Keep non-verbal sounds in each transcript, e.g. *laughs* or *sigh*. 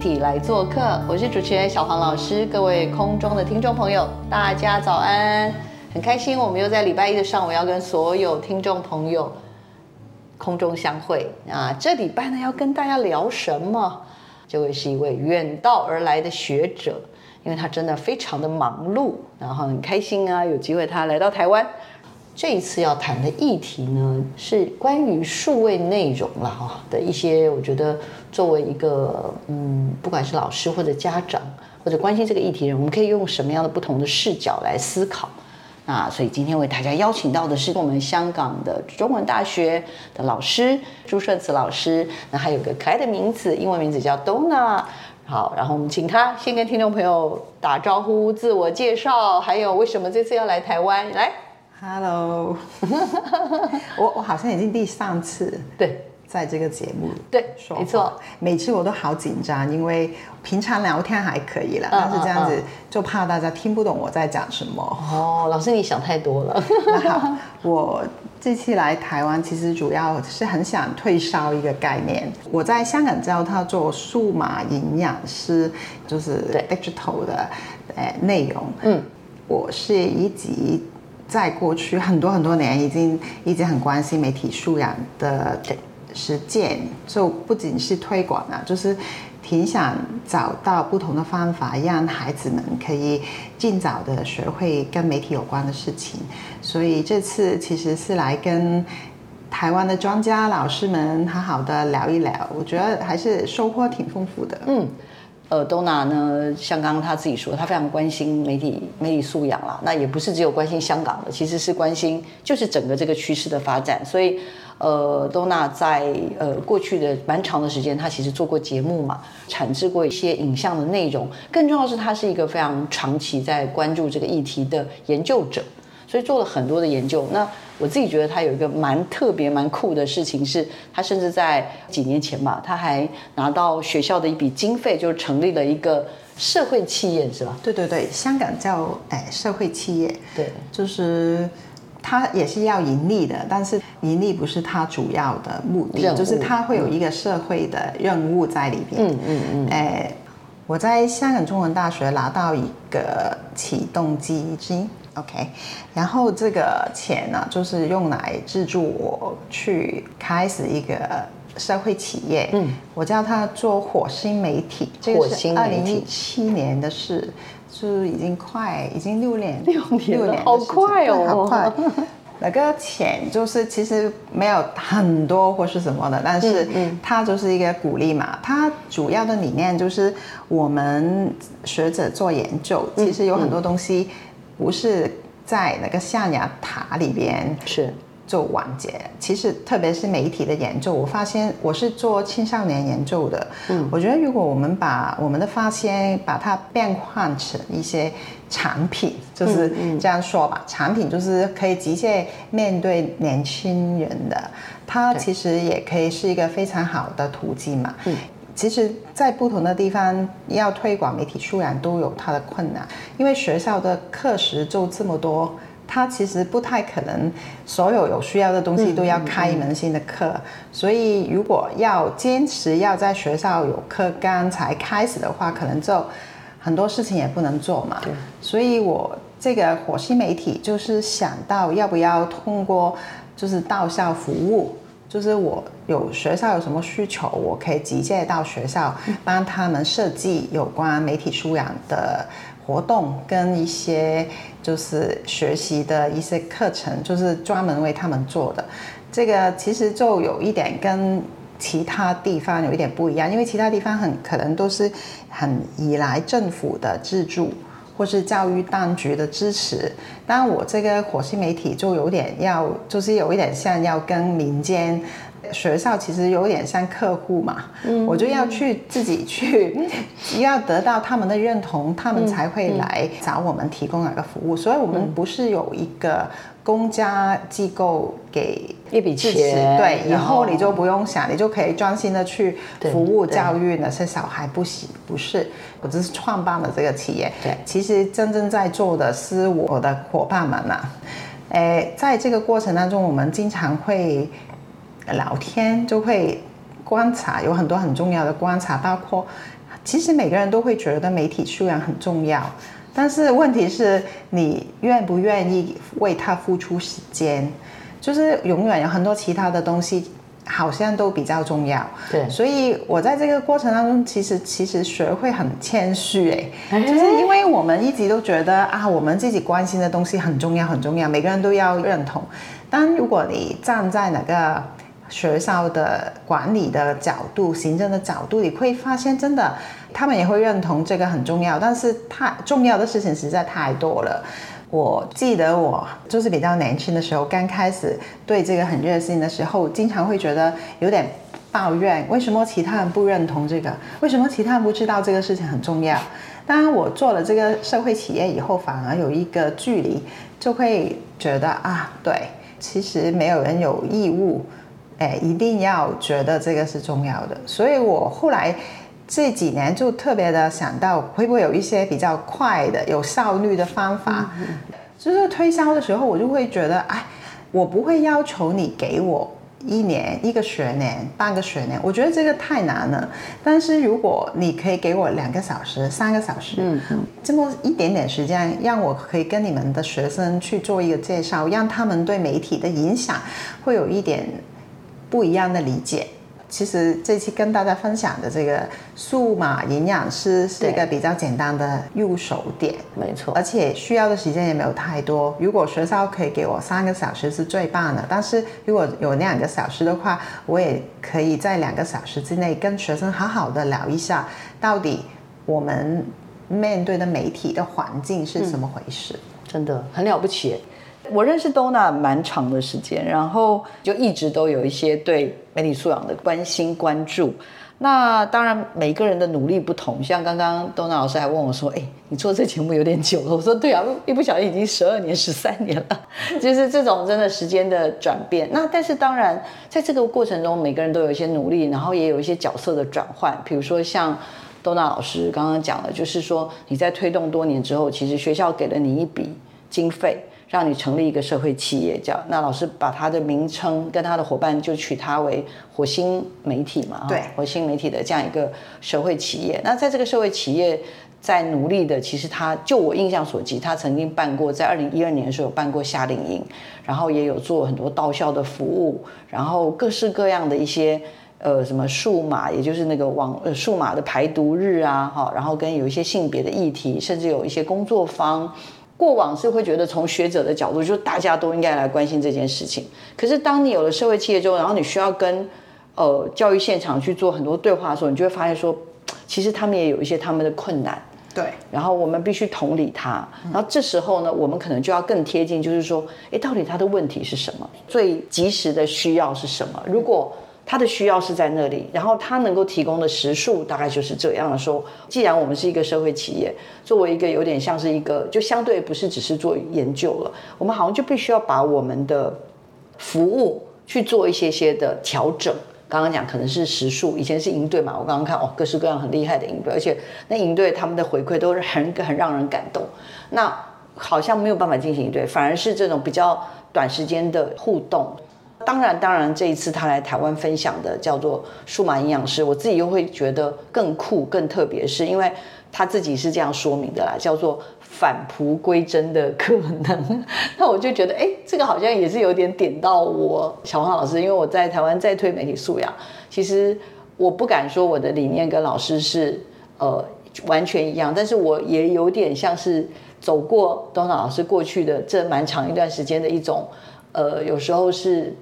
体来做客，我是主持人小黄老师，各位空中的听众朋友，大家早安！很开心，我们又在礼拜一的上午要跟所有听众朋友空中相会啊！这礼拜呢要跟大家聊什么？这位是一位远道而来的学者，因为他真的非常的忙碌，然后很开心啊，有机会他来到台湾。这一次要谈的议题呢，是关于数位内容了哈的一些，我觉得作为一个嗯，不管是老师或者家长或者关心这个议题人，我们可以用什么样的不同的视角来思考。那所以今天为大家邀请到的是我们香港的中文大学的老师朱顺慈老师，那还有个可爱的名字，英文名字叫 Donna。好，然后我们请他先跟听众朋友打招呼、自我介绍，还有为什么这次要来台湾来。Hello，*laughs* 我我好像已经第三次对在这个节目对，说没错，每次我都好紧张，因为平常聊天还可以了，嗯但是这样子嗯就怕大家听不懂我在讲什么。哦，老师你想太多了。*laughs* 那好，我这次来台湾，其实主要是很想退烧一个概念。我在香港教他做数码营养师，就是 digital 的呃内容。嗯，我是一直在过去很多很多年，已经一直很关心媒体素养的实践，就不仅是推广啊，就是挺想找到不同的方法，让孩子们可以尽早的学会跟媒体有关的事情。所以这次其实是来跟台湾的专家老师们好好的聊一聊，我觉得还是收获挺丰富的。嗯，呃，Donna 呢，像刚刚他自己说，他非常关心媒体媒体素养啦。那也不是只有关心香港的，其实是关心就是整个这个趋势的发展。所以，呃，Donna 在呃过去的蛮长的时间，他其实做过节目嘛，产制过一些影像的内容。更重要是，他是一个非常长期在关注这个议题的研究者。所以做了很多的研究。那我自己觉得他有一个蛮特别、蛮酷的事情是，他甚至在几年前吧，他还拿到学校的一笔经费，就成立了一个社会企业，是吧？对对对，香港叫哎社会企业，对，就是它也是要盈利的，但是盈利不是它主要的目的，就是它会有一个社会的任务在里边。嗯嗯嗯，哎，我在香港中文大学拿到一个启动基金。OK，然后这个钱呢，就是用来资助我去开始一个社会企业。嗯，我叫他做火星媒体，这火个是二零一七年的事，就是已经快已经六年，六年了六年好快哦好快。那个钱就是其实没有很多或是什么的，但是它就是一个鼓励嘛。它主要的理念就是我们学者做研究，其实有很多东西不是在那个象牙塔里边是做完结。其实特别是媒体的研究，我发现我是做青少年研究的。嗯，我觉得如果我们把我们的发现把它变换成一些产品，就是这样说吧，产品就是可以直接面对年轻人的，它其实也可以是一个非常好的途径嘛。嗯。其实，在不同的地方要推广媒体素养都有它的困难，因为学校的课时就这么多，它其实不太可能所有有需要的东西都要开一门新的课，所以如果要坚持要在学校有课纲才开始的话，可能就很多事情也不能做嘛。所以我这个火星媒体就是想到要不要通过就是到校服务。就是我有学校有什么需求，我可以直接到学校帮他们设计有关媒体素养的活动，跟一些就是学习的一些课程，就是专门为他们做的。这个其实就有一点跟其他地方有一点不一样，因为其他地方很可能都是很依赖政府的资助。或是教育当局的支持。但我这个火星媒体就有点要，就是有一点像要跟民间。学校其实有点像客户嘛，我就要去自己去，*laughs* 要得到他们的认同，他们才会来找我们提供哪个服务。所以，我们不是有一个公家机构给一笔钱，对，以后你就不用想，你就可以专心的去服务教育那些小孩。不行，不是，我只是创办了这个企业。对，其实真正在做的是我的伙伴们呐。诶，在这个过程当中，我们经常会。聊天就会观察，有很多很重要的观察，包括其实每个人都会觉得媒体素养很重要，但是问题是你愿不愿意为他付出时间？就是永远有很多其他的东西好像都比较重要。对，所以我在这个过程当中，其实其实学会很谦虚，哎，就是因为我们一直都觉得啊，我们自己关心的东西很重要很重要，每个人都要认同。但如果你站在哪个学校的管理的角度、行政的角度，你会发现，真的，他们也会认同这个很重要。但是太重要的事情实在太多了。我记得我就是比较年轻的时候，刚开始对这个很热心的时候，经常会觉得有点抱怨：为什么其他人不认同这个？为什么其他人不知道这个事情很重要？当然，我做了这个社会企业以后，反而有一个距离，就会觉得啊，对，其实没有人有义务。哎，一定要觉得这个是重要的，所以我后来这几年就特别的想到，会不会有一些比较快的、有效率的方法？就是推销的时候，我就会觉得，哎，我不会要求你给我一年、一个学年、半个学年，我觉得这个太难了。但是如果你可以给我两个小时、三个小时，嗯嗯，这么一点点时间，让我可以跟你们的学生去做一个介绍，让他们对媒体的影响会有一点。不一样的理解，其实这期跟大家分享的这个数码营养师是一个比较简单的入手点，没错，而且需要的时间也没有太多。如果学校可以给我三个小时是最棒的，但是如果有两个小时的话，我也可以在两个小时之内跟学生好好的聊一下，到底我们面对的媒体的环境是怎么回事，真的很了不起。我认识 Donna 蛮长的时间，然后就一直都有一些对媒体素养的关心关注。那当然每个人的努力不同，像刚刚 Donna 老师还问我说：“哎，你做这节目有点久了。”我说：“对啊，一不小心已经十二年、十三年了。”就是这种真的时间的转变。那但是当然在这个过程中，每个人都有一些努力，然后也有一些角色的转换。比如说像 Donna 老师刚刚讲的，就是说你在推动多年之后，其实学校给了你一笔经费。让你成立一个社会企业，叫那老师把他的名称跟他的伙伴就取他为火星媒体嘛，对，火星媒体的这样一个社会企业。那在这个社会企业在努力的，其实他就我印象所及，他曾经办过，在二零一二年的时候有办过夏令营，然后也有做很多到校的服务，然后各式各样的一些呃什么数码，也就是那个网呃数码的排毒日啊，哈，然后跟有一些性别的议题，甚至有一些工作坊。过往是会觉得从学者的角度，就大家都应该来关心这件事情。可是当你有了社会企业之后，然后你需要跟呃教育现场去做很多对话的时候，你就会发现说，其实他们也有一些他们的困难。对。然后我们必须同理他。然后这时候呢，我们可能就要更贴近，就是说，哎，到底他的问题是什么？最及时的需要是什么？如果他的需要是在那里，然后他能够提供的时数大概就是这样的。说，既然我们是一个社会企业，作为一个有点像是一个，就相对不是只是做研究了，我们好像就必须要把我们的服务去做一些些的调整。刚刚讲可能是时数，以前是营队嘛，我刚刚看哦，各式各样很厉害的营队，而且那营队他们的回馈都是很很让人感动。那好像没有办法进行营队，反而是这种比较短时间的互动。当然，当然，这一次他来台湾分享的叫做数码营养师，我自己又会觉得更酷、更特别，是因为他自己是这样说明的啦，叫做返璞归真的可能。那我就觉得，哎，这个好像也是有点点到我小黄老师，因为我在台湾在推媒体素养，其实我不敢说我的理念跟老师是呃完全一样，但是我也有点像是走过东老师过去的这蛮长一段时间的一种，呃，有时候是。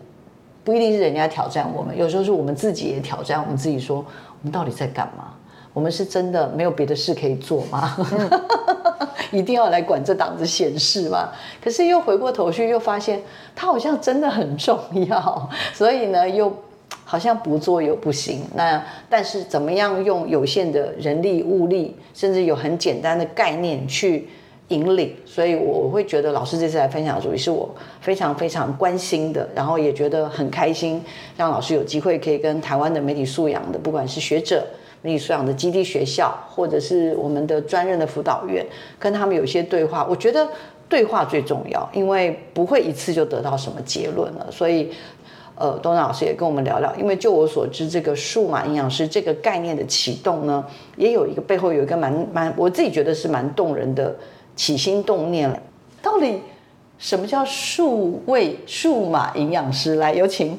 不一定是人家挑战我们，有时候是我们自己也挑战我们自己，说我们到底在干嘛？我们是真的没有别的事可以做吗？*laughs* 一定要来管这档子闲事吗。可是又回过头去，又发现它好像真的很重要，*laughs* 所以呢，又好像不做又不行。那但是怎么样用有限的人力物力，甚至有很简单的概念去引领？所以我会觉得老师这次来分享的主题是我非常非常关心的，然后也觉得很开心，让老师有机会可以跟台湾的媒体素养的，不管是学者。媒体素养的基地学校，或者是我们的专任的辅导员，跟他们有些对话。我觉得对话最重要，因为不会一次就得到什么结论了。所以，呃，东老师也跟我们聊聊。因为就我所知，这个数码营养师这个概念的启动呢，也有一个背后有一个蛮蛮，我自己觉得是蛮动人的起心动念了。到底什么叫数位数码营养师？来，有请。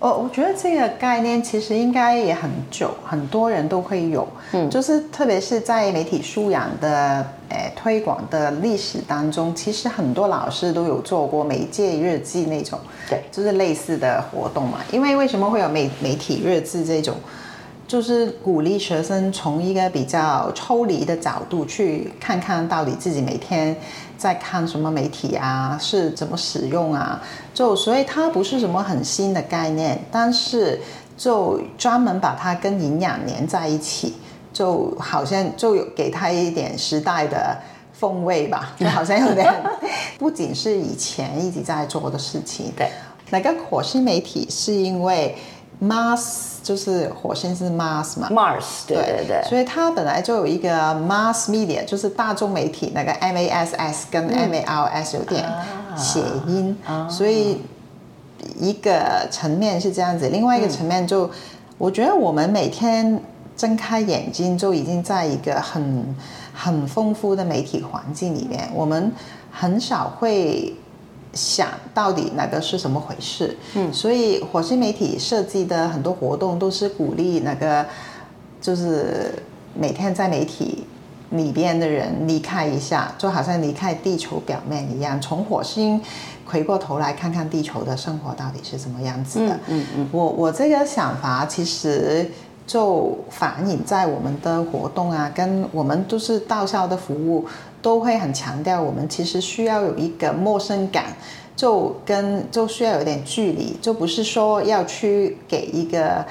我我觉得这个概念其实应该也很久，很多人都会有，嗯，就是特别是在媒体素养的诶推广的历史当中，其实很多老师都有做过媒介日记那种，对，就是类似的活动嘛。因为为什么会有媒媒体日志这种？就是鼓励学生从一个比较抽离的角度去看看到底自己每天在看什么媒体啊，是怎么使用啊？就所以它不是什么很新的概念，但是就专门把它跟营养连在一起，就好像就有给它一点时代的风味吧，*laughs* 就好像有点不仅是以前一直在做的事情。对，那个火星媒体是因为 Mars。就是火星是 Mars 嘛，Mars 对对对，所以它本来就有一个 Mass Media，就是大众媒体那个 M A S S 跟 M A L S 有点谐音，所以一个层面是这样子，另外一个层面就我觉得我们每天睁开眼睛就已经在一个很很丰富的媒体环境里面，我们很少会。想到底哪个是什么回事？嗯，所以火星媒体设计的很多活动都是鼓励那个，就是每天在媒体里边的人离开一下，就好像离开地球表面一样，从火星回过头来看看地球的生活到底是什么样子的。嗯嗯，我我这个想法其实就反映在我们的活动啊，跟我们都是到校的服务。都会很强调，我们其实需要有一个陌生感，就跟就需要有点距离，就不是说要去给一个，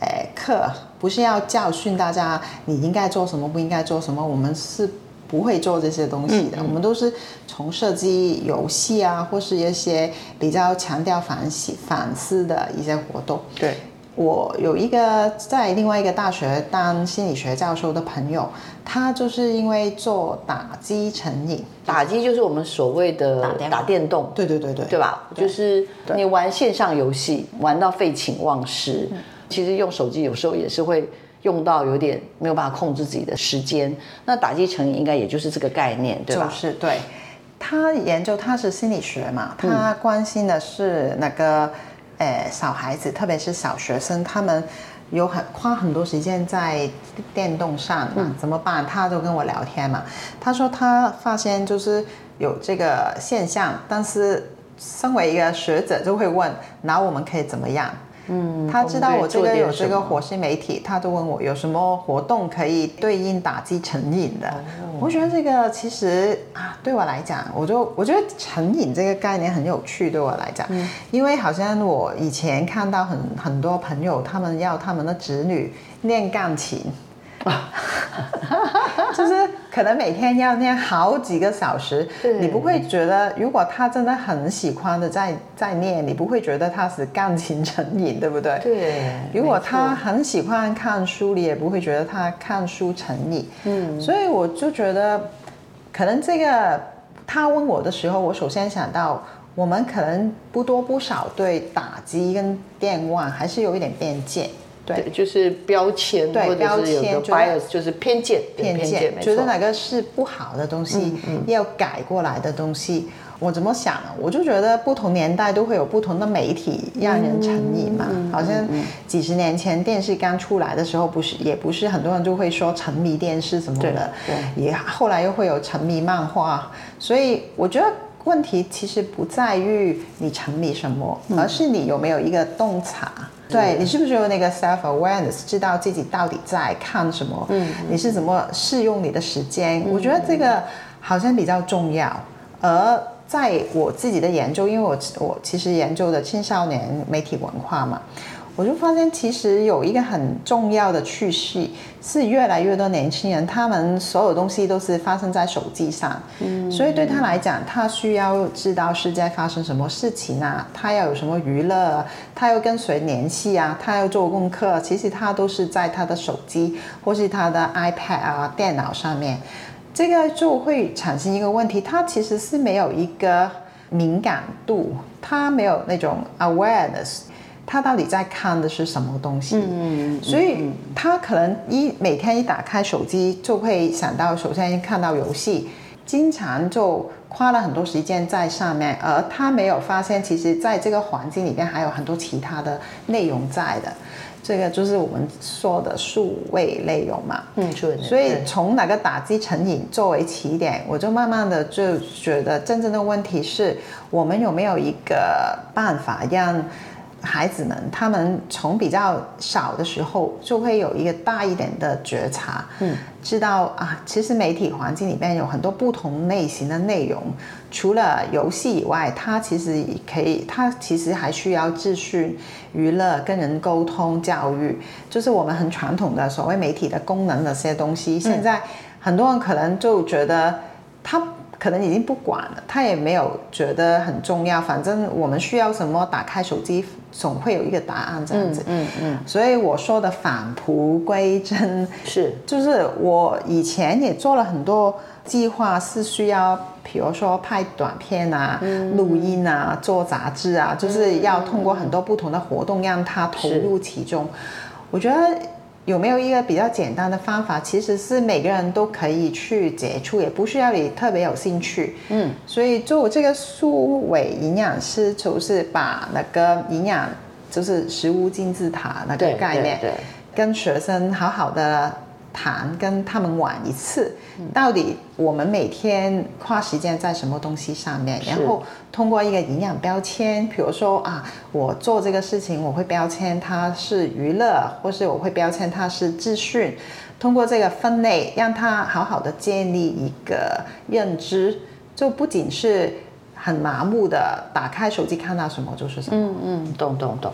诶课，不是要教训大家你应该做什么，不应该做什么，我们是不会做这些东西的，我们都是从设计游戏啊，或是一些比较强调反思反思的一些活动，对。我有一个在另外一个大学当心理学教授的朋友，他就是因为做打击成瘾，打击就是我们所谓的打电动，对对对对，对吧？就是你玩线上游戏玩到废寝忘食，其实用手机有时候也是会用到有点没有办法控制自己的时间。那打击成瘾应该也就是这个概念，对吧？就是对。他研究他是心理学嘛，他关心的是那个。诶，小孩子，特别是小学生，他们有很花很多时间在电动上嘛，怎么办？他就跟我聊天嘛。他说他发现就是有这个现象，但是身为一个学者就会问，那我们可以怎么样？嗯，他知道我这个有这个火星媒体，他都问我有什么活动可以对应打击成瘾的。我觉得这个其实啊，对我来讲，我就我觉得成瘾这个概念很有趣，对我来讲，因为好像我以前看到很很多朋友，他们要他们的子女练钢琴。*laughs* 就是可能每天要念好几个小时，你不会觉得，如果他真的很喜欢的在在念，你不会觉得他是钢琴成瘾，对不对？对。如果他很喜欢看书，你也不会觉得他看书成瘾。嗯。所以我就觉得，可能这个他问我的时候，我首先想到，我们可能不多不少对打击跟电玩还是有一点偏见。对，就是标签，或者是有个 bias，就是偏见，偏见，觉得哪个是不好的东西，要改过来的东西。我怎么想呢？我就觉得不同年代都会有不同的媒体让人沉迷嘛。好像几十年前电视刚出来的时候，不是也不是很多人就会说沉迷电视什么的，对，也后来又会有沉迷漫画。所以我觉得问题其实不在于你沉迷什么，而是你有没有一个洞察。对你是不是有那个 self awareness，知道自己到底在看什么？嗯，你是怎么适用你的时间？我觉得这个好像比较重要。而在我自己的研究，因为我我其实研究的青少年媒体文化嘛。我就发现，其实有一个很重要的趋势，是越来越多年轻人，他们所有东西都是发生在手机上。嗯，所以对他来讲，他需要知道世界发生什么事情啊，他要有什么娱乐，他要跟谁联系啊，他要做功课，其实他都是在他的手机或是他的 iPad 啊电脑上面。这个就会产生一个问题，他其实是没有一个敏感度，他没有那种 awareness。他到底在看的是什么东西？嗯，所以他可能一每天一打开手机，就会想到首先看到游戏，经常就花了很多时间在上面，而他没有发现，其实在这个环境里边还有很多其他的内容在的。这个就是我们说的数位内容嘛。嗯，所以从哪个打击成瘾作为起点，我就慢慢的就觉得真正的问题是我们有没有一个办法让。孩子们，他们从比较小的时候就会有一个大一点的觉察，嗯，知道啊，其实媒体环境里面有很多不同类型的内容，除了游戏以外，它其实可以，它其实还需要秩序、娱乐、跟人沟通、教育，就是我们很传统的所谓媒体的功能的些东西。现在很多人可能就觉得他。可能已经不管了，他也没有觉得很重要。反正我们需要什么，打开手机总会有一个答案这样子。嗯嗯。所以我说的返璞归真，是就是我以前也做了很多计划，是需要，比如说拍短片啊、录音啊、做杂志啊，就是要通过很多不同的活动让他投入其中。我觉得。有没有一个比较简单的方法？其实是每个人都可以去接触，也不需要你特别有兴趣。嗯，所以做这个数位营养师，就是把那个营养，就是食物金字塔那个概念，跟学生好好的。谈跟他们玩一次，到底我们每天花时间在什么东西上面？然后通过一个营养标签，比如说啊，我做这个事情，我会标签它是娱乐，或是我会标签它是资讯。通过这个分类，让他好好的建立一个认知，就不仅是很麻木的打开手机看到什么就是什么。嗯嗯，懂懂懂。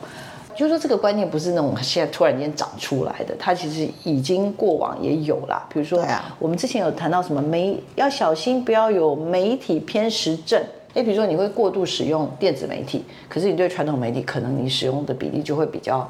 就是说，这个观念不是那种现在突然间长出来的，它其实已经过往也有了。比如说，我们之前有谈到什么媒要小心，不要有媒体偏食症。哎，比如说你会过度使用电子媒体，可是你对传统媒体可能你使用的比例就会比较。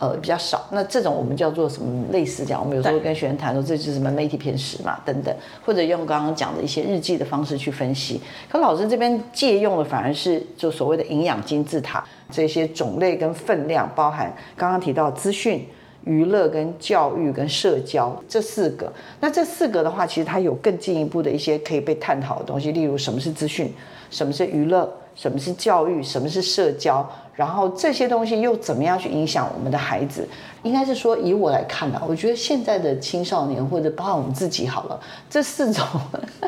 呃，比较少。那这种我们叫做什么？类似这样，我们有时候跟学员谈说，这是什么媒体偏食嘛，等等，或者用刚刚讲的一些日记的方式去分析。可老师这边借用的反而是就所谓的营养金字塔，这些种类跟分量，包含刚刚提到资讯、娱乐、跟教育、跟社交这四个。那这四个的话，其实它有更进一步的一些可以被探讨的东西，例如什么是资讯，什么是娱乐，什么是教育，什么是社交。然后这些东西又怎么样去影响我们的孩子？应该是说，以我来看呢，我觉得现在的青少年或者包括我们自己好了，这四种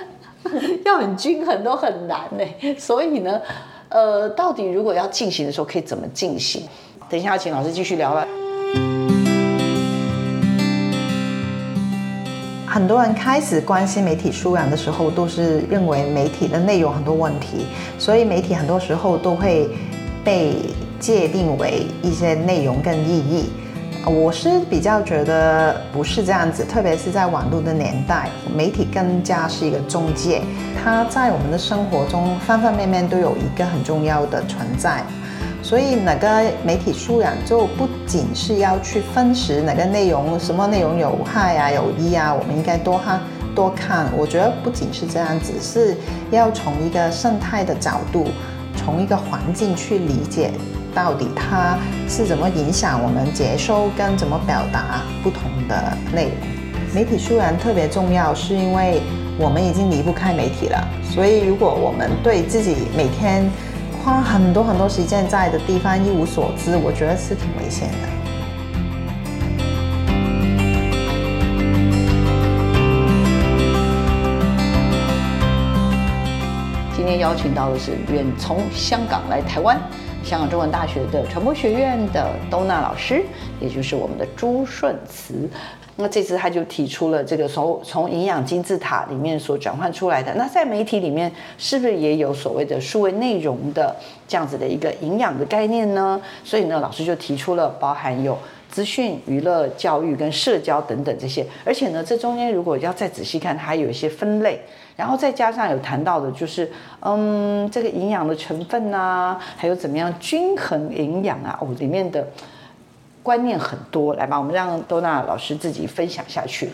*laughs* 要很均衡都很难呢。所以呢，呃，到底如果要进行的时候，可以怎么进行？等一下请老师继续聊了。很多人开始关心媒体素养的时候，都是认为媒体的内容很多问题，所以媒体很多时候都会被。界定为一些内容跟意义，我是比较觉得不是这样子，特别是在网络的年代，媒体更加是一个中介，它在我们的生活中方方面面都有一个很重要的存在，所以哪个媒体素养就不仅是要去分析哪个内容，什么内容有害啊有益啊，我们应该多看多看，我觉得不仅是这样子，是要从一个生态的角度，从一个环境去理解。到底它是怎么影响我们接收跟怎么表达不同的内容？媒体素养特别重要，是因为我们已经离不开媒体了。所以，如果我们对自己每天花很多很多时间在的地方一无所知，我觉得是挺危险的。今天邀请到的是远从香港来台湾。香港中文大学的传播学院的兜娜老师，也就是我们的朱顺慈。那这次他就提出了这个从从营养金字塔里面所转换出来的。那在媒体里面是不是也有所谓的数位内容的这样子的一个营养的概念呢？所以呢，老师就提出了包含有资讯、娱乐、教育跟社交等等这些。而且呢，这中间如果要再仔细看，它有一些分类。然后再加上有谈到的，就是嗯，这个营养的成分啊，还有怎么样均衡营养啊，哦，里面的。观念很多，来吧，我们让多娜老师自己分享下去。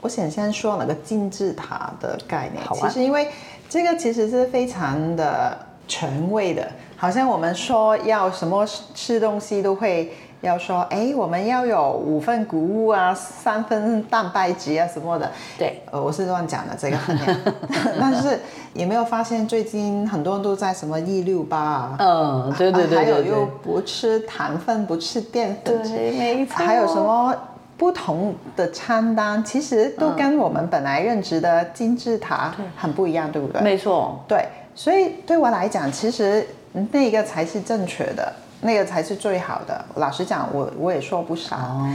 我想先说那个金字塔的概念，好其实因为这个其实是非常的权威的，好像我们说要什么吃东西都会。要说，哎，我们要有五份谷物啊，三分蛋白质啊，什么的。对，呃，我是乱讲的这个分量。*laughs* 但是有没有发现最近很多人都在什么一六八啊？嗯，对对对还有又不吃糖分，不吃淀粉。对，没错。还有什么不同的餐单，其实都跟我们本来认知的金字塔很不一样，对不对？没错。对，所以对我来讲，其实那个才是正确的。那个才是最好的。老实讲，我我也说不少。哦。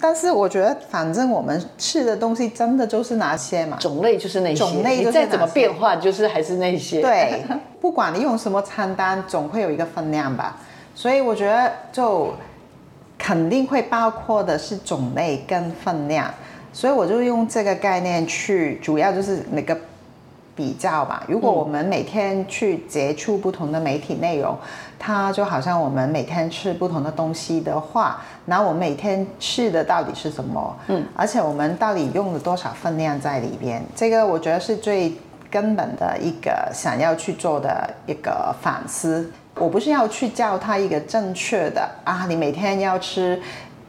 但是我觉得，反正我们吃的东西真的就是那些嘛？种类就是那些。种类你再怎么变化，就是还是那些。对。不管你用什么餐单，总会有一个分量吧。所以我觉得，就肯定会包括的是种类跟分量。所以我就用这个概念去，主要就是那个。比较吧，如果我们每天去接触不同的媒体内容，它就好像我们每天吃不同的东西的话，那我每天吃的到底是什么？嗯，而且我们到底用了多少分量在里边？这个我觉得是最根本的一个想要去做的一个反思。我不是要去教他一个正确的啊，你每天要吃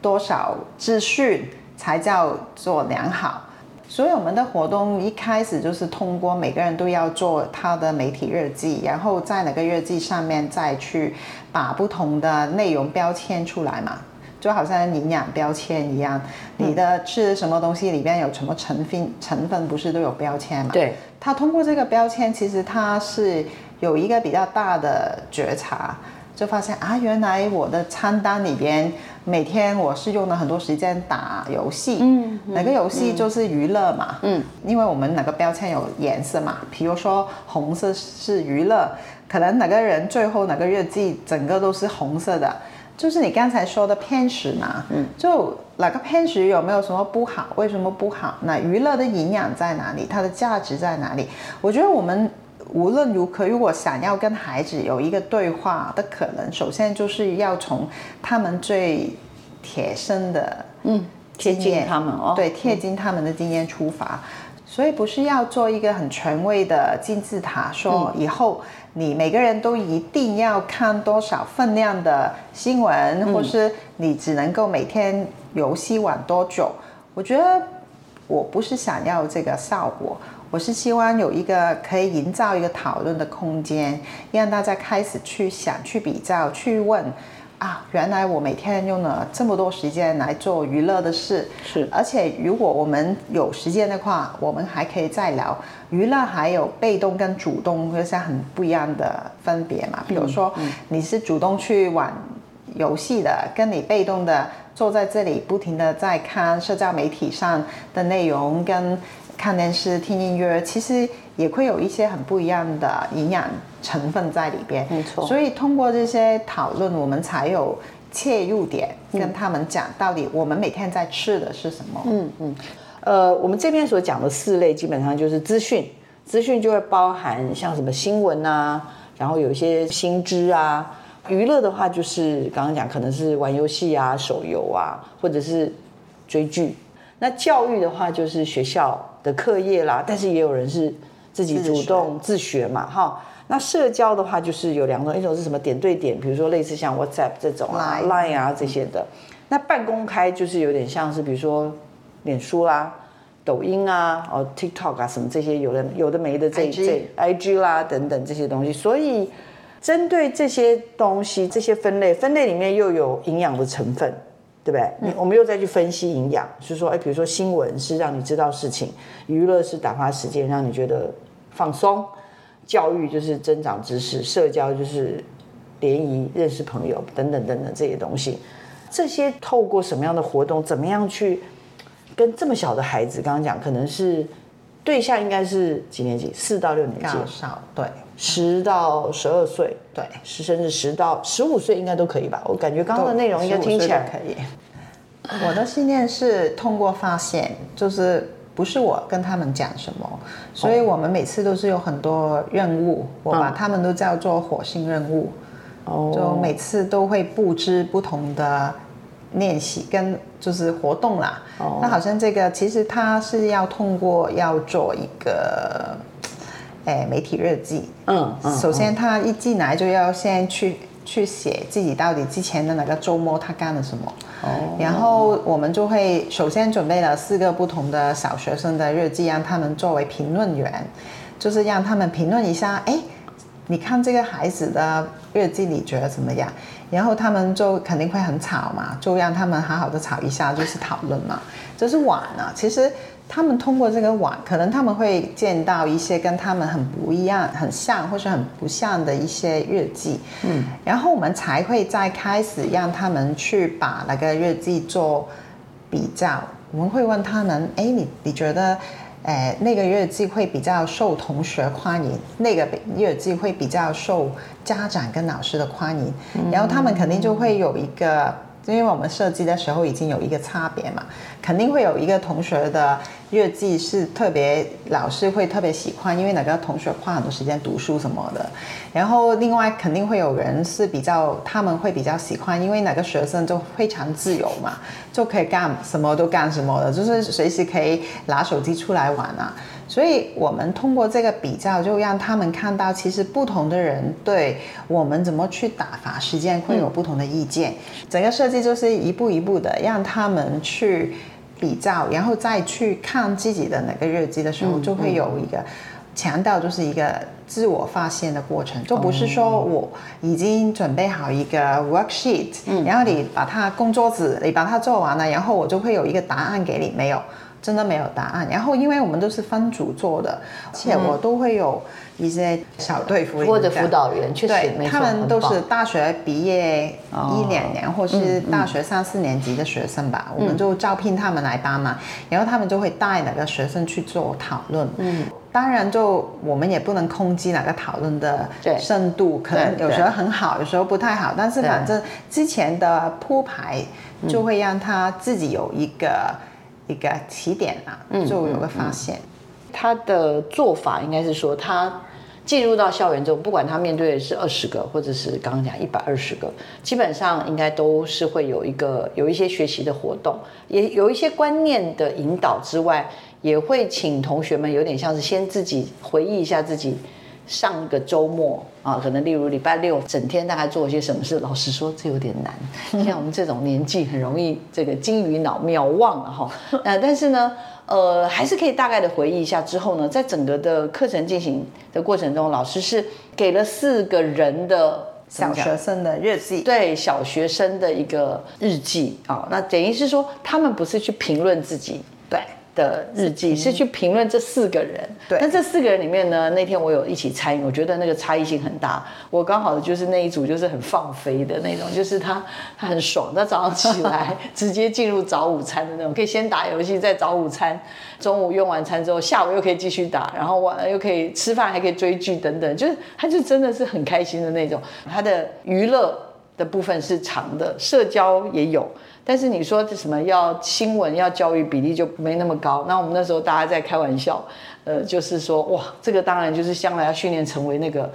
多少资讯才叫做良好。所以我们的活动一开始就是通过每个人都要做他的媒体日记，然后在那个日记上面再去把不同的内容标签出来嘛，就好像营养标签一样，你的吃什么东西里边有什么成分，成分不是都有标签嘛？对，他通过这个标签，其实他是有一个比较大的觉察。就发现啊，原来我的餐单里边每天我是用了很多时间打游戏，嗯，哪个游戏就是娱乐嘛，嗯，因为我们哪个标签有颜色嘛，比如说红色是娱乐，可能哪个人最后哪个日记整个都是红色的，就是你刚才说的偏食嘛，嗯，就哪个偏食有没有什么不好？为什么不好？那娱乐的营养在哪里？它的价值在哪里？我觉得我们。无论如何，如果想要跟孩子有一个对话的可能，首先就是要从他们最贴身的嗯贴近他们哦，对贴近他们的经验出发，所以不是要做一个很权威的金字塔，说以后你每个人都一定要看多少分量的新闻，或是你只能够每天游戏玩多久？我觉得我不是想要这个效果。我是希望有一个可以营造一个讨论的空间，让大家开始去想、去比较、去问啊，原来我每天用了这么多时间来做娱乐的事，是。而且如果我们有时间的话，我们还可以再聊娱乐，还有被动跟主动，有些很不一样的分别嘛。比如说，你是主动去玩游戏的，跟你被动的坐在这里不停的在看社交媒体上的内容跟。看电视、听音乐，其实也会有一些很不一样的营养成分在里边。没错，所以通过这些讨论，我们才有切入点，跟他们讲到底我们每天在吃的是什么。嗯嗯，呃，我们这边所讲的四类，基本上就是资讯，资讯就会包含像什么新闻啊，然后有一些新知啊。娱乐的话，就是刚刚讲，可能是玩游戏啊、手游啊，或者是追剧。那教育的话，就是学校。的课业啦，但是也有人是自己主动自学嘛，哈。那社交的话，就是有两种，一种是什么点对点，比如说类似像 WhatsApp 这种啊、Line 啊这些的。那半公开就是有点像是，比如说脸书啦、抖音啊、哦 TikTok 啊什么这些，有的有的没的这这 IG 啦等等这些东西。所以针对这些东西，这些分类，分类里面又有营养的成分。对不对？你我们又再去分析营养，是说，哎，比如说新闻是让你知道事情，娱乐是打发时间，让你觉得放松，教育就是增长知识，社交就是联谊、认识朋友等等等等这些东西。这些透过什么样的活动，怎么样去跟这么小的孩子，刚刚讲可能是对象应该是几年级？四到六年级，高少对，十到十二岁，对。十甚至十到十五岁应该都可以吧？我感觉刚刚的内容应该听起来可以。我的信念是通过发现，就是不是我跟他们讲什么，所以我们每次都是有很多任务，我把他们都叫做火星任务，哦，就每次都会布置不同的练习跟就是活动啦。哦那好像这个其实他是要通过要做一个，哎，媒体日记。嗯嗯，首先他一进来就要先去去写自己到底之前的哪个周末他干了什么。哦，然后我们就会首先准备了四个不同的小学生的日记，让他们作为评论员，就是让他们评论一下，哎，你看这个孩子的日记，你觉得怎么样？然后他们就肯定会很吵嘛，就让他们好好的吵一下，就是讨论嘛。就是碗啊，其实他们通过这个碗，可能他们会见到一些跟他们很不一样、很像或是很不像的一些日记，嗯，然后我们才会再开始让他们去把那个日记做比较。我们会问他们，哎，你你觉得？哎，那个月季会比较受同学欢迎，那个月季会比较受家长跟老师的欢迎，然后他们肯定就会有一个，因为我们设计的时候已经有一个差别嘛，肯定会有一个同学的日记是特别老师会特别喜欢，因为哪个同学花很多时间读书什么的，然后另外肯定会有人是比较他们会比较喜欢，因为哪个学生就非常自由嘛，*laughs* 就可以干什么都干什么的，就是随时可以拿手机出来玩啊。所以我们通过这个比较，就让他们看到，其实不同的人对我们怎么去打发时间会有不同的意见。整个设计就是一步一步的让他们去比较，然后再去看自己的哪个日记的时候，就会有一个强调，就是一个自我发现的过程，就不是说我已经准备好一个 worksheet，、然后你把它工作纸你把它做完了，然后我就会有一个答案给你，没有。真的没有答案，然后因为我们都是分组做的，而且我都会有一些小队辅或者辅导员，确实对，没他们都是大学毕业一两年，或是大学三四年级的学生吧，我们就招聘他们来帮忙，然后他们就会带哪个学生去做讨论。嗯，当然就我们也不能控制哪个讨论的对。深度，可能有时候很好，有时候不太好，但是反正之前的铺排就会让他自己有一个。一个起点啊，就有个发现。他的做法应该是说，他进入到校园之后，不管他面对的是二十个，或者是刚刚讲一百二十个，基本上应该都是会有一个有一些学习的活动，也有一些观念的引导之外，也会请同学们有点像是先自己回忆一下自己。上个周末啊，可能例如礼拜六整天大概做些什么事？老实说，这有点难。*laughs* 像我们这种年纪，很容易这个金鱼脑渺忘了哈。呃，但是呢，呃，还是可以大概的回忆一下。之后呢，在整个的课程进行的过程中，老师是给了四个人的小学生的日记，对小学生的一个日记啊。那等于是说，他们不是去评论自己，对。的日记是去评论这四个人，对。但这四个人里面呢，那天我有一起参与，我觉得那个差异性很大。我刚好就是那一组，就是很放飞的那种，就是他他很爽，他早上起来 *laughs* 直接进入早午餐的那种，可以先打游戏，再早午餐，中午用完餐之后，下午又可以继续打，然后晚又可以吃饭，还可以追剧等等，就是他就真的是很开心的那种。他的娱乐的部分是长的，社交也有。但是你说这什么要新闻要教育比例就没那么高，那我们那时候大家在开玩笑，呃，就是说哇，这个当然就是将来要训练成为那个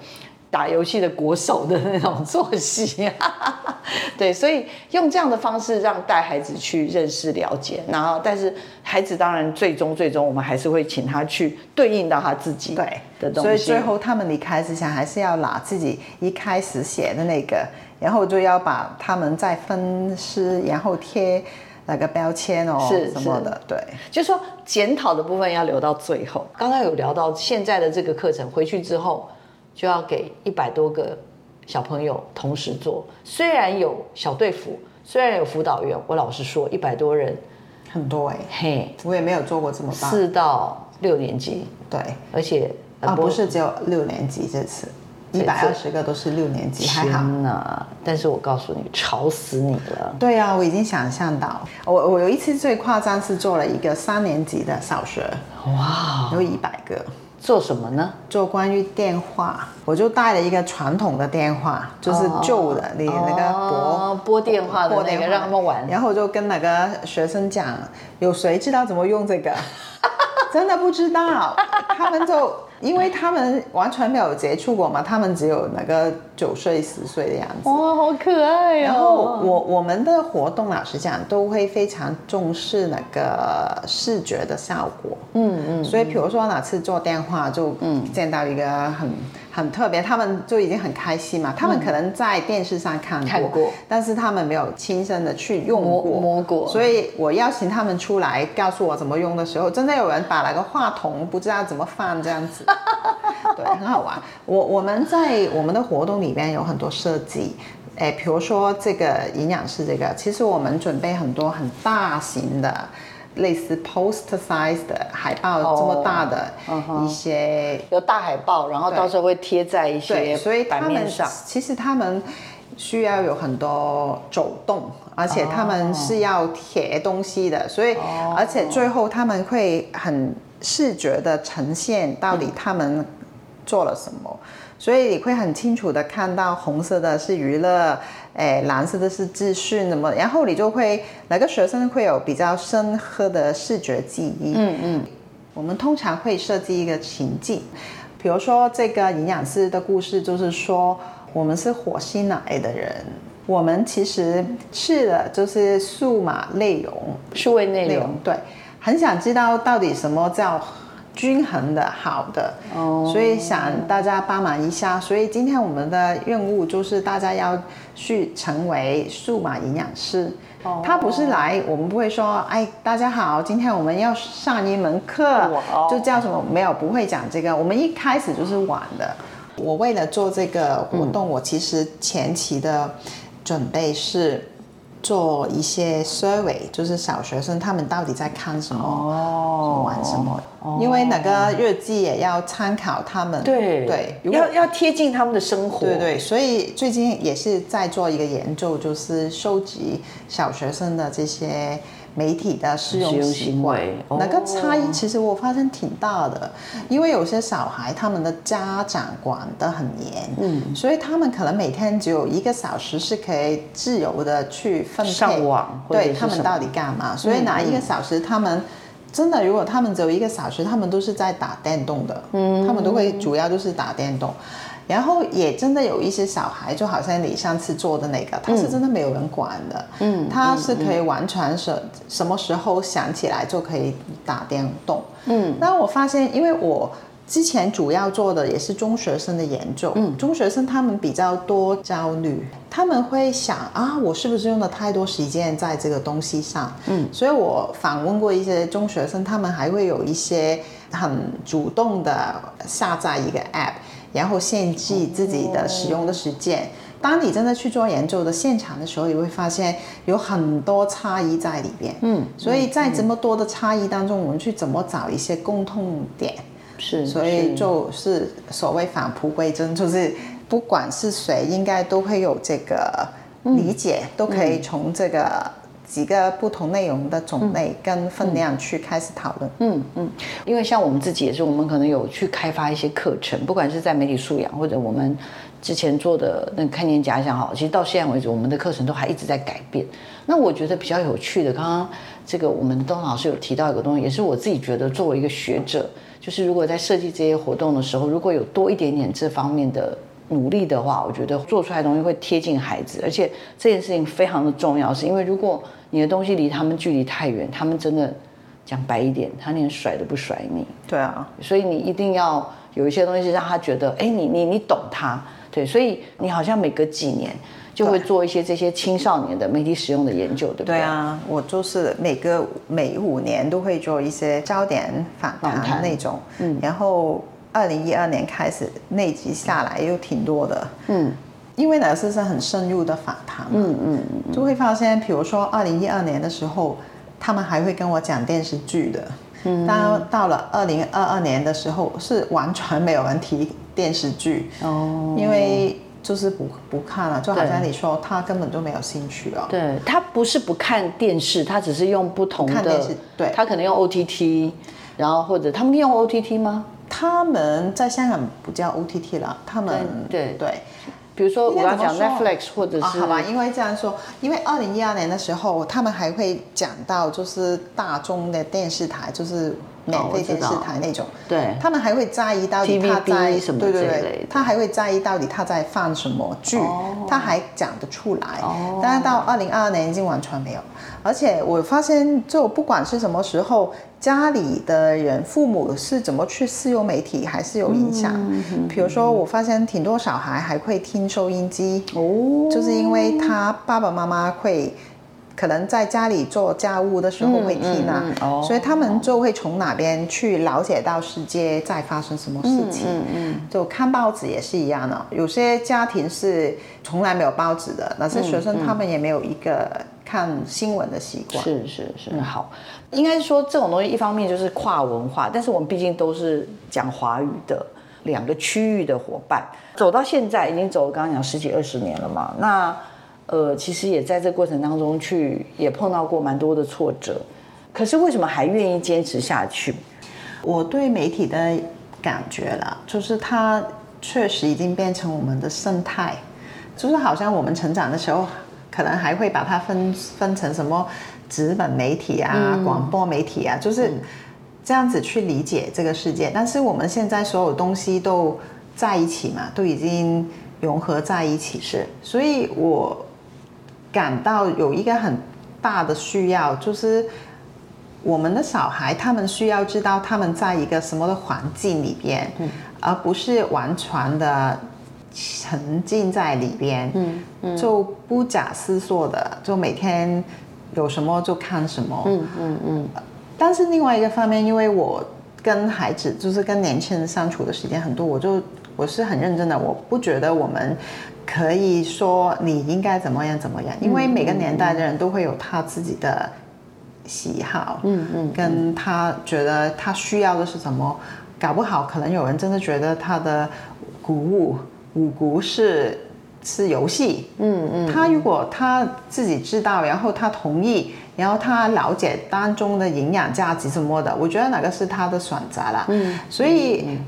打游戏的国手的那种作息，*laughs* 对，所以用这样的方式让带孩子去认识了解，然后但是孩子当然最终最终我们还是会请他去对应到他自己对的东西，所以最后他们离开之前还是要拿自己一开始写的那个。然后就要把他们再分尸，然后贴那个标签哦，是什么的，对。就是说检讨的部分要留到最后。刚刚有聊到现在的这个课程，回去之后就要给一百多个小朋友同时做。虽然有小队服，虽然有辅导员，我老实说，一百多人很多哎、嘿，我也没有做过这么大。四到六年级，对，而且啊，不是只有六年级这次。一百二十个都是六年级，还好。天哪！但是我告诉你，吵死你了。对啊，我已经想象到，我我有一次最夸张是做了一个三年级的小学，哇，有一百个。做什么呢？做关于电话，我就带了一个传统的电话，就是旧的，你那个拨拨电话的那个，让他们玩。然后我就跟那个学生讲，有谁知道怎么用这个？*laughs* 真的不知道，他们就。因为他们完全没有接触过嘛，他们只有那个九岁十岁的样子。哇，好可爱哦！然后我我们的活动老实讲都会非常重视那个视觉的效果。嗯嗯。所以比如说哪次做电话就嗯见到一个很很特别，他们就已经很开心嘛。他们可能在电视上看过，但是他们没有亲身的去用过摸过。所以我邀请他们出来告诉我怎么用的时候，真的有人把那个话筒不知道怎么放这样子。*laughs* 对，很好玩。我我们在我们的活动里边有很多设计，哎，比如说这个营养师这个，其实我们准备很多很大型的，类似 poster size 的海报这么大的一些，有大海报，然后到时候会贴在一些所以版面上。其实他们需要有很多走动，而且他们是要贴东西的，所以而且最后他们会很。视觉的呈现到底他们做了什么？所以你会很清楚的看到红色的是娱乐，哎，蓝色的是资讯，那么然后你就会哪个学生会有比较深刻的视觉记忆？嗯嗯。我们通常会设计一个情境，比如说这个营养师的故事就是说，我们是火星来的人，我们其实吃的就是数码内容，数位内容，对。很想知道到底什么叫均衡的好的，所以想大家帮忙一下。所以今天我们的任务就是大家要去成为数码营养师。他不是来，我们不会说，哎，大家好，今天我们要上一门课，就叫什么？没有，不会讲这个。我们一开始就是玩的。我为了做这个活动，我其实前期的准备是。做一些 survey，就是小学生他们到底在看什么，哦玩什么？因为那个日记也要参考他们，对对，要要贴近他们的生活，对对。所以最近也是在做一个研究，就是收集小学生的这些。媒体的使用习惯，那个差异其实我发现挺大的，因为有些小孩他们的家长管得很严，嗯，所以他们可能每天只有一个小时是可以自由的去分配上网，对他们到底干嘛？所以哪一个小时他们真的如果他们只有一个小时，他们都是在打电动的，嗯，他们都会主要就是打电动。然后也真的有一些小孩，就好像你上次做的那个，他是真的没有人管的，嗯，他是可以完全什什么时候想起来就可以打电动，嗯。那我发现，因为我之前主要做的也是中学生的研究，嗯，中学生他们比较多焦虑，他们会想啊，我是不是用了太多时间在这个东西上，嗯。所以我访问过一些中学生，他们还会有一些很主动的下载一个 app。然后限制自己的使用的时间。当你真的去做研究的现场的时候，你会发现有很多差异在里边。嗯，所以在这么多的差异当中，我们去怎么找一些共通点？是，所以就是所谓返璞归真，就是不管是谁，应该都会有这个理解，都可以从这个。几个不同内容的种类跟分量去开始讨论。嗯嗯，因为像我们自己也是，我们可能有去开发一些课程，不管是在媒体素养或者我们之前做的那个看见假想好，其实到现在为止，我们的课程都还一直在改变。那我觉得比较有趣的，刚刚这个我们的东老师有提到一个东西，也是我自己觉得作为一个学者，就是如果在设计这些活动的时候，如果有多一点点这方面的。努力的话，我觉得做出来的东西会贴近孩子，而且这件事情非常的重要，是因为如果你的东西离他们距离太远，他们真的讲白一点，他连甩都不甩你。对啊，所以你一定要有一些东西是让他觉得，哎，你你你懂他。对，所以你好像每隔几年就会做一些这些青少年的媒体使用的研究，对不对？对啊，我就是每个每五年都会做一些焦点访谈那种，嗯，然后。二零一二年开始，那集下来又挺多的，嗯，因为呢是是很深入的访谈，嗯嗯，就会发现，比如说二零一二年的时候，他们还会跟我讲电视剧的，嗯，当到了二零二二年的时候，是完全没有人提电视剧，哦，因为就是不不看了，就好像你说他根本就没有兴趣了。对他不是不看电视，他只是用不同的看电视对。他可能用 OTT，然后或者他们用 OTT 吗？他们在香港不叫 OTT 了，他们对。对。比如说我要讲说？Netflix 或者是、哦好吧，因为这样说，因为二零一二年的时候，他们还会讲到就是大众的电视台，就是免费电视台那种，对。他们还会在意到底他在什么对对对他还会在意到底他在放什么剧，他还讲得出来。哦。但是到二零二二年已经完全没有，而且我发现，就不管是什么时候，家里的人父母是怎么去使用媒体，还是有影响。比如说，我发现挺多小孩还会听收音机，哦，就是因为他爸爸妈妈会。可能在家里做家务的时候会听啊，嗯嗯嗯哦所以他们就会从哪边去了解到世界在发生什么事情。嗯嗯就看报纸也是一样的，有些家庭是从来没有报纸的，那些学生他们也没有一个看新闻的习惯。是是是，好，应该是说这种东西，一方面就是跨文化，但是我们毕竟都是讲华语的两个区域的伙伴，走到现在已经走了刚刚讲十几二十年了嘛，那呃，其实也在这过程当中去也碰到过蛮多的挫折，可是为什么还愿意坚持下去？我对媒体的感觉啦，就是它确实已经变成我们的生态，就是好像我们成长的时候，可能还会把它分分成什么纸本媒体啊、广播媒体啊，就是这样子去理解这个世界。但是我们现在所有东西都在一起嘛，都已经融合在一起，是，所以我感到有一个很大的需要，就是我们的小孩他们需要知道他们在一个什么的环境里边，而不是完全的沉浸在里边，嗯就不假思索的，就每天有什么就看什么，嗯嗯嗯，但是另外一个方面，因为我跟孩子就是跟年轻人相处的时间很多，我就我是很认真的，我不觉得我们可以说你应该怎么样怎么样，因为每个年代的人都会有他自己的喜好，嗯嗯，跟他觉得他需要的是什么，搞不好可能有人真的觉得他的鼓舞五谷是是游戏，嗯嗯，他如果他自己知道，然后他同意，然后他了解当中的营养价值什么的，我觉得哪个是他的选择啦。嗯，所以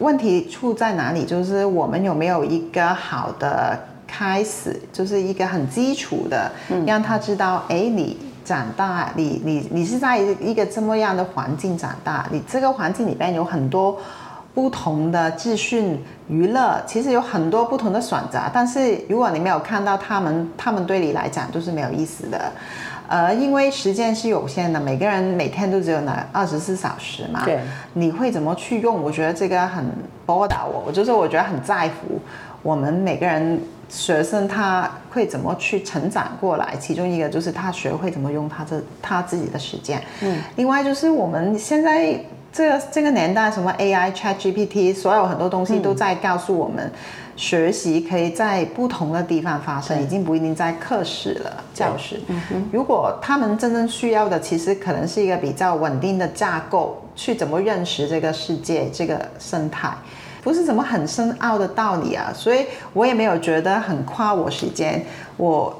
问题出在哪里？就是我们有没有一个好的开始，就是一个很基础的，让他知道，哎，你长大，你你你是在一个这么样的环境长大，你这个环境里边有很多。不同的资讯娱乐，其实有很多不同的选择，但是如果你没有看到他们，他们对你来讲都是没有意思的。呃，因为时间是有限的，每个人每天都只有那二十四小时嘛。对，你会怎么去用？我觉得这个很拨打我，我就是我觉得很在乎我们每个人学生他会怎么去成长过来。其中一个就是他学会怎么用他这他自己的时间。嗯，另外就是我们现在。这个这个年代，什么 AI、ChatGPT，所有很多东西都在告诉我们，学习可以在不同的地方发生，已经不一定在课室了，教室。如果他们真正需要的，其实可能是一个比较稳定的架构，去怎么认识这个世界、这个生态，不是什么很深奥的道理啊。所以我也没有觉得很夸我时间，我。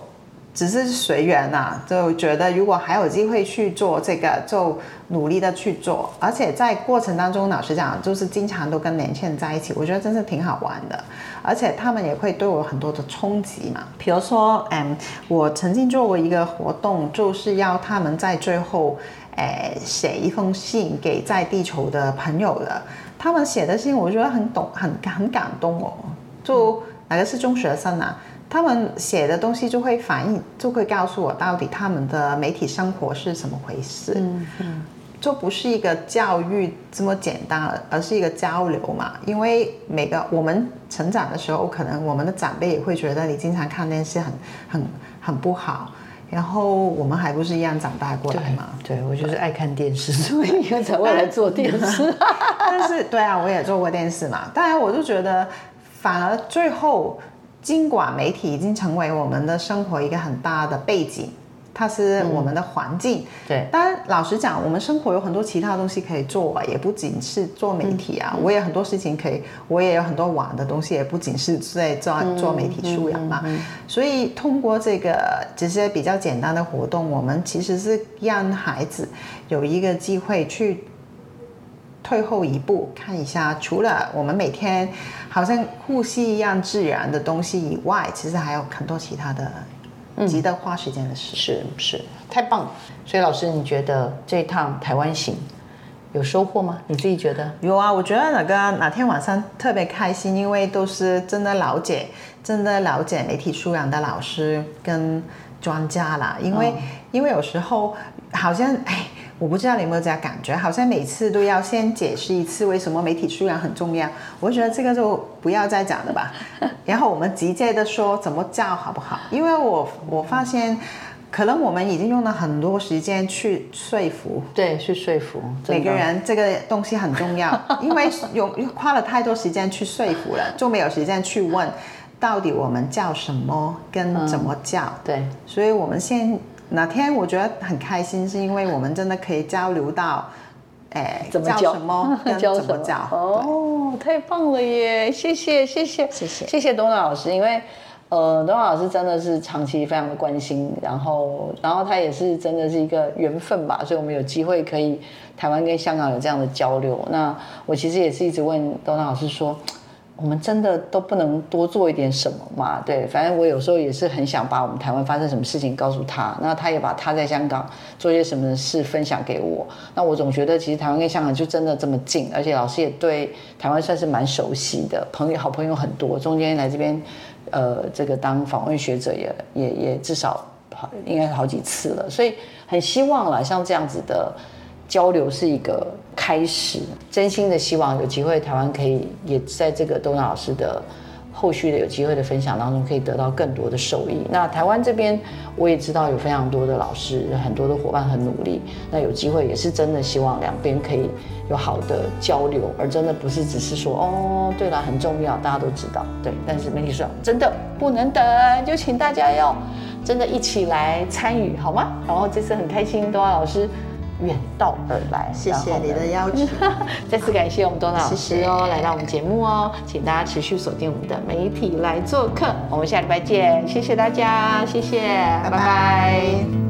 只是随缘呐，就觉得如果还有机会去做这个，就努力的去做。而且在过程当中，老实讲，就是经常都跟年轻人在一起，我觉得真是挺好玩的。而且他们也会对我很多的冲击嘛。比如说，嗯，我曾经做过一个活动，就是要他们在最后，诶，写一封信给在地球的朋友的。他们写的信，我觉得很懂，很很感动哦。就哪个是中学生啊？他们写的东西就会反映，就会告诉我到底他们的媒体生活是怎么回事。嗯嗯，就不是一个教育这么简单，而是一个交流嘛。因为每个我们成长的时候，可能我们的长辈也会觉得你经常看电视很很很不好，然后我们还不是一样长大过来嘛？对我就是爱看电视，所以才会来做电视。*laughs* 但是对啊，我也做过电视嘛。当然，我就觉得反而最后。尽管媒体已经成为我们的生活一个很大的背景，它是我们的环境。对，当然老实讲，我们生活有很多其他东西可以做啊，也不仅是做媒体啊。我也很多事情可以，我也有很多玩的东西，也不仅是在做做媒体素养嘛。所以通过这个这些比较简单的活动，我们其实是让孩子有一个机会去。退后一步，看一下，除了我们每天好像呼吸一样自然的东西以外，其实还有很多其他的值得花时间的事。是是，太棒了。所以老师，你觉得这一趟台湾行有收获吗？你自己觉得？有啊，我觉得那个哪天晚上特别开心，因为都是真的了解、真的了解媒体素养的老师跟专家啦。因为因为有时候好像哎。我不知道你有没有这样感觉，好像每次都要先解释一次为什么媒体素养很重要。我觉得这个就不要再讲了吧，*laughs* 然后我们直接的说怎么教好不好？因为我我发现，可能我们已经用了很多时间去说服，对，去说服每个人这个东西很重要，*laughs* 因为用花了太多时间去说服了，就没有时间去问到底我们叫什么跟怎么叫。对，所以我们先。哪天我觉得很开心，是因为我们真的可以交流到，哎，怎么教什么，*laughs* 教怎么教。哦，太棒了耶！谢谢，谢谢，谢谢，谢谢东娜老师。因为，呃，东娜老师真的是长期非常的关心，然后，然后他也是真的是一个缘分吧，所以我们有机会可以台湾跟香港有这样的交流。那我其实也是一直问东娜老师说。我们真的都不能多做一点什么嘛？对，反正我有时候也是很想把我们台湾发生什么事情告诉他，那他也把他在香港做些什么事分享给我。那我总觉得其实台湾跟香港就真的这么近，而且老师也对台湾算是蛮熟悉的，朋友好朋友很多。中间来这边，呃，这个当访问学者也也也至少好应该好几次了，所以很希望了像这样子的。交流是一个开始，真心的希望有机会台湾可以也在这个东娜老师的后续的有机会的分享当中，可以得到更多的受益。那台湾这边我也知道有非常多的老师，很多的伙伴很努力。那有机会也是真的希望两边可以有好的交流，而真的不是只是说哦，对了，很重要，大家都知道，对。但是媒体说真的不能等，就请大家要真的一起来参与，好吗？然后这次很开心，东娜老师。远道而来，谢谢你的邀请。*laughs* 再次感谢我们多娜老师哦，来到我们节目哦，请大家持续锁定我们的媒体来做客，我们下礼拜见，谢谢大家，谢谢，拜拜。